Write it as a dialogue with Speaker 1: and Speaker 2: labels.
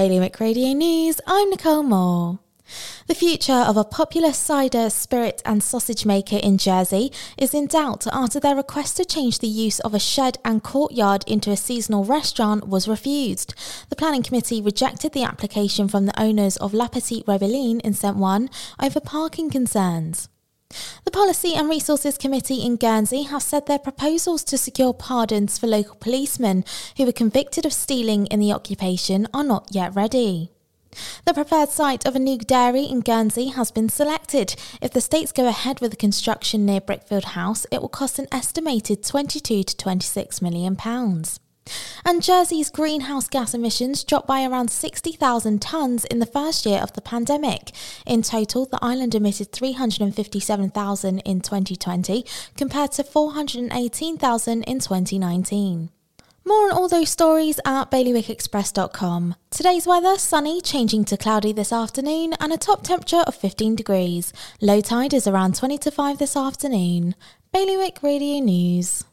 Speaker 1: Bailiwick Radio News, I'm Nicole Moore. The future of a popular cider, spirit, and sausage maker in Jersey is in doubt after their request to change the use of a shed and courtyard into a seasonal restaurant was refused. The planning committee rejected the application from the owners of La Petite Reveline in St. Ouen over parking concerns. The Policy and Resources Committee in Guernsey have said their proposals to secure pardons for local policemen who were convicted of stealing in the occupation are not yet ready. The preferred site of a new dairy in Guernsey has been selected. If the states go ahead with the construction near Brickfield House, it will cost an estimated 22 to 26 million pounds. And Jersey's greenhouse gas emissions dropped by around 60,000 tonnes in the first year of the pandemic. In total, the island emitted 357,000 in 2020 compared to 418,000 in 2019. More on all those stories at bailiwickexpress.com. Today's weather sunny, changing to cloudy this afternoon, and a top temperature of 15 degrees. Low tide is around 20 to 5 this afternoon. Bailiwick Radio News.